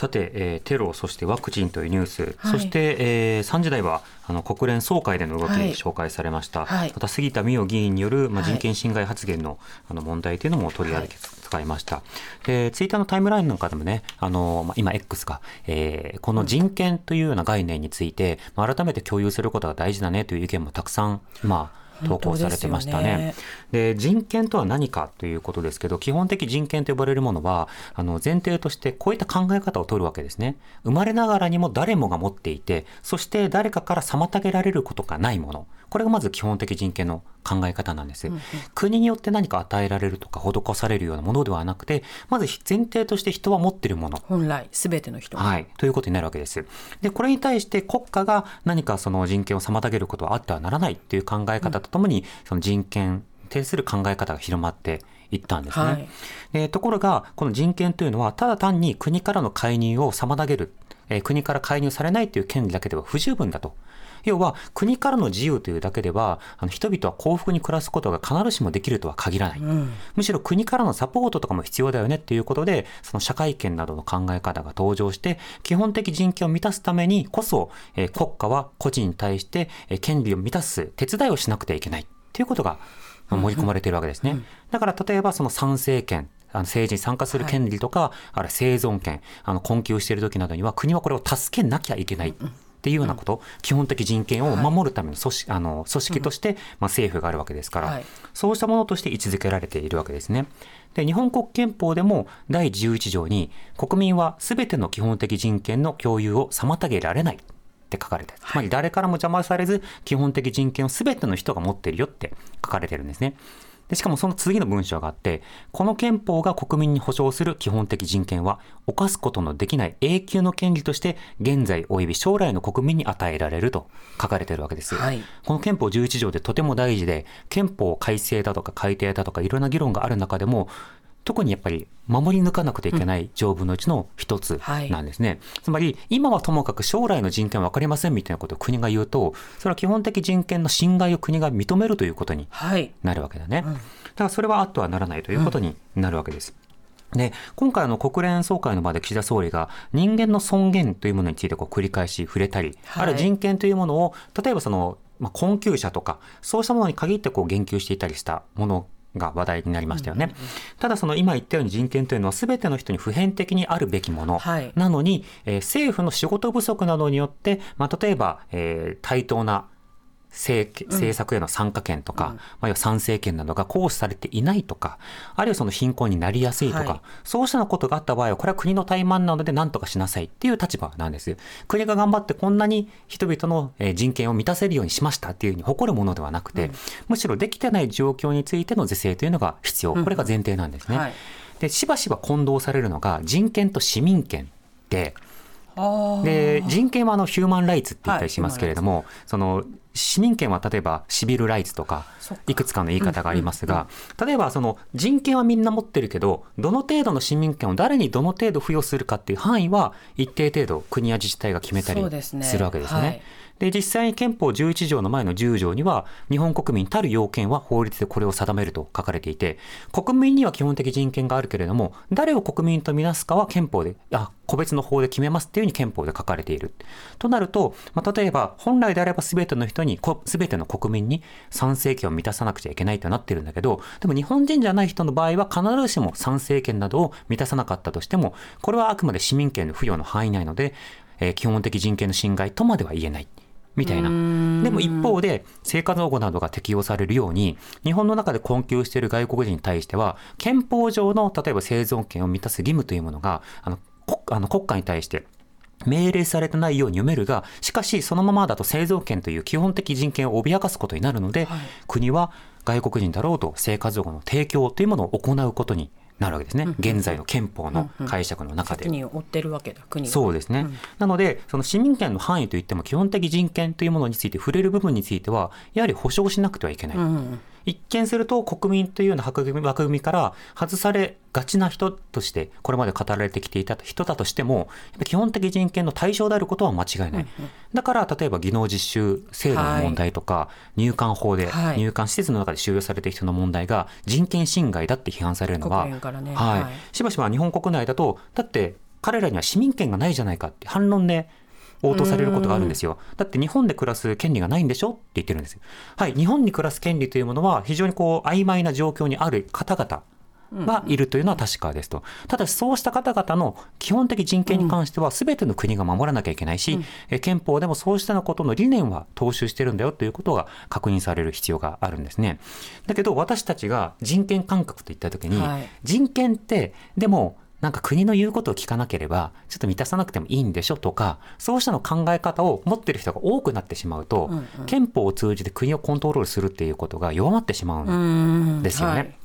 さて、えー、テロ、そしてワクチンというニュース、はい、そして、えー、3時台はあの国連総会での動き、紹介されました、はい、また杉田水脈議員による、まあ、人権侵害発言の,、あの問題というのも取り上げ使い。ました。で、ツイッターのタイムラインなんかでもね、あの、まあ、今 X か、えー、この人権というような概念について、まあ、改めて共有することが大事だねという意見もたくさん、まあ、投稿されてましたね。で、ね、人権とは何かということですけど、基本的人権と呼ばれるものは、あの前提としてこういった考え方を取るわけですね。生まれながらにも誰もが持っていて、そして誰かから妨げられることがないもの。これがまず基本的人権の考え方なんです、うんうん、国によって何か与えられるとか施されるようなものではなくてまず前提として人は持っているもの。本来全ての人はい。ということになるわけです。でこれに対して国家が何かその人権を妨げることはあってはならないっていう考え方とともに、うん、その人権に対する考え方が広まっていったんですね、はい、でところがこの人権というのはただ単に国からの介入を妨げるえー、国から介入されないという権利だけでは不十分だと。要は国からの自由というだけではあの人々は幸福に暮らすことが必ずしもできるとは限らない、うん、むしろ国からのサポートとかも必要だよねっていうことでその社会権などの考え方が登場して基本的人権を満たすためにこそ、えー、国家は個人に対して、えー、権利を満たす手伝いをしなくてはいけない。ということが盛り込まれているわけですね。だから例えばその参政権あの政治に参加する権利とか、はい、あるいは生存権、あの困窮している時などには国はこれを助けなきゃいけない。っていうようなこと、基本的人権を守るための組織,、あの組織として、まあ、政府があるわけですから、そうしたものとして位置づけられているわけですね。で日本国憲法でも第11条に国民はすべての基本的人権の共有を妨げられないって書かれてつまり誰からも邪魔されず基本的人権をすべての人が持っているよって書かれてるんですね。でしかもその次の文章があって、この憲法が国民に保障する基本的人権は、犯すことのできない永久の権利として、現在及び将来の国民に与えられると書かれているわけです。はい、この憲法11条でとても大事で、憲法改正だとか改定だとかいろんな議論がある中でも、特にやっぱり守り抜かなくてはいけない条文のうちの一つなんですね、うんはい、つまり今はともかく将来の人権は分かりませんみたいなことを国が言うとそれは基本的人権の侵害を国が認めるということになるわけだね、はいうん、だからそれはあってはならないということになるわけです。うん、で今回の国連総会の場で岸田総理が人間の尊厳というものについてこう繰り返し触れたり、はい、あるいは人権というものを例えばその、まあ、困窮者とかそうしたものに限ってこう言及していたりしたものが話題になりましたよね。ただその今言ったように人権というのは全ての人に普遍的にあるべきもの。なのに、はい、えー、政府の仕事不足などによって、まあ、例えば、えー、対等な政政策への参加権とか、うん、まあ、参政権などが行使されていないとか、あるいはその貧困になりやすいとか、はい、そうしたことがあった場合は、これは国の怠慢なので何とかしなさいっていう立場なんです。国が頑張ってこんなに人々の人権を満たせるようにしましたっていうふうに誇るものではなくて、うん、むしろできてない状況についての是正というのが必要。これが前提なんですね。うんはい、で、しばしば混同されるのが人権と市民権で、で人権はあのヒューマンライツって言ったりしますけれども、はい、その市民権は例えばシビルライツとかいくつかの言い方がありますが、例えばその人権はみんな持ってるけどどの程度の市民権を誰にどの程度付与するかっていう範囲は一定程度国や自治体が決めたりするわけですね。で、実際に憲法11条の前の10条には、日本国民たる要件は法律でこれを定めると書かれていて、国民には基本的人権があるけれども、誰を国民とみなすかは憲法で、あ、個別の法で決めますっていうふうに憲法で書かれている。となると、まあ、例えば、本来であれば全ての人に、全ての国民に参政権を満たさなくちゃいけないとなってるんだけど、でも日本人じゃない人の場合は必ずしも参政権などを満たさなかったとしても、これはあくまで市民権の付与の範囲内ので、基本的人権の侵害とまでは言えない。みたいな。でも一方で、生活保護などが適用されるように、日本の中で困窮している外国人に対しては、憲法上の例えば生存権を満たす義務というものが、あのあの国家に対して命令されたないように読めるが、しかしそのままだと製造権という基本的人権を脅かすことになるので、はい、国は外国人だろうと生活保護の提供というものを行うことになるわけですね、うん、現在の憲法の解釈の中で。うんうん、負ってるわけだ。国そうですね、うん、なのでその市民権の範囲といっても基本的人権というものについて触れる部分についてはやはり保障しなくてはいけない。うんうん一見すると国民というような枠組みから外されがちな人としてこれまで語られてきていた人だとしても基本的人権の対象であることは間違いない、うんうん、だから例えば技能実習制度の問題とか、はい、入管法で、はい、入管施設の中で収容されている人の問題が人権侵害だって批判されるのは、ね、はい、しばしば日本国内だとだって彼らには市民権がないじゃないかって反論で、応答されることがあるんですよ。だって日本で暮らす権利がないんでしょって言ってるんですよ。はい、日本に暮らす権利というものは非常にこう曖昧な状況にある方々がいるというのは確かですと。ただしそうした方々の基本的人権に関しては全ての国が守らなきゃいけないし、うん、憲法でもそうしたことの理念は踏襲してるんだよということが確認される必要があるんですね。だけど私たちが人権感覚といった時に、はい、人権ってでもなんか国の言うことを聞かなければ、ちょっと満たさなくてもいいんでしょとか、そうしたの考え方を持ってる人が多くなってしまうと、うんうん、憲法を通じて国をコントロールするっていうことが弱まってしまうんですよね。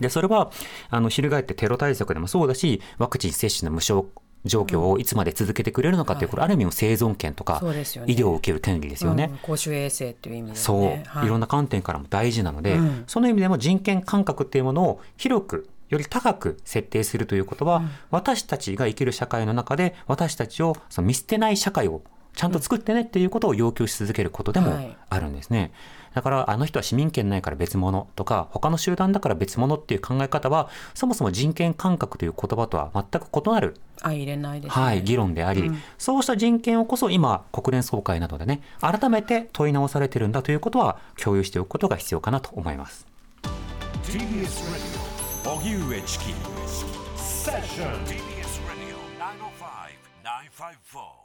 で、それは、あの、翻ってテロ対策でもそうだし、ワクチン接種の無償状況をいつまで続けてくれるのかという、これある意味の生存権とか、医療を受ける権利ですよね。公衆衛生という意味で、そう、い、ろんな観点からも大事なので、その意味でも人権感覚っていうものを広くより高く設定するということは、うん、私たちが生きる社会の中で私たちをその見捨てない社会をちゃんと作ってねっていうことを要求し続けることでもあるんですね。はい、だからあの人は市民権ないから別物とか他の集団だから別物っていう考え方はそもそも人権感覚という言葉とは全く異なる相入れないです、ね、はい、議論であり、うん、そうした人権をこそ今国連総会などでね改めて問い直されてるんだということは共有しておくことが必要かなと思います。荻上チキ。セッション TBS ラディオ905-954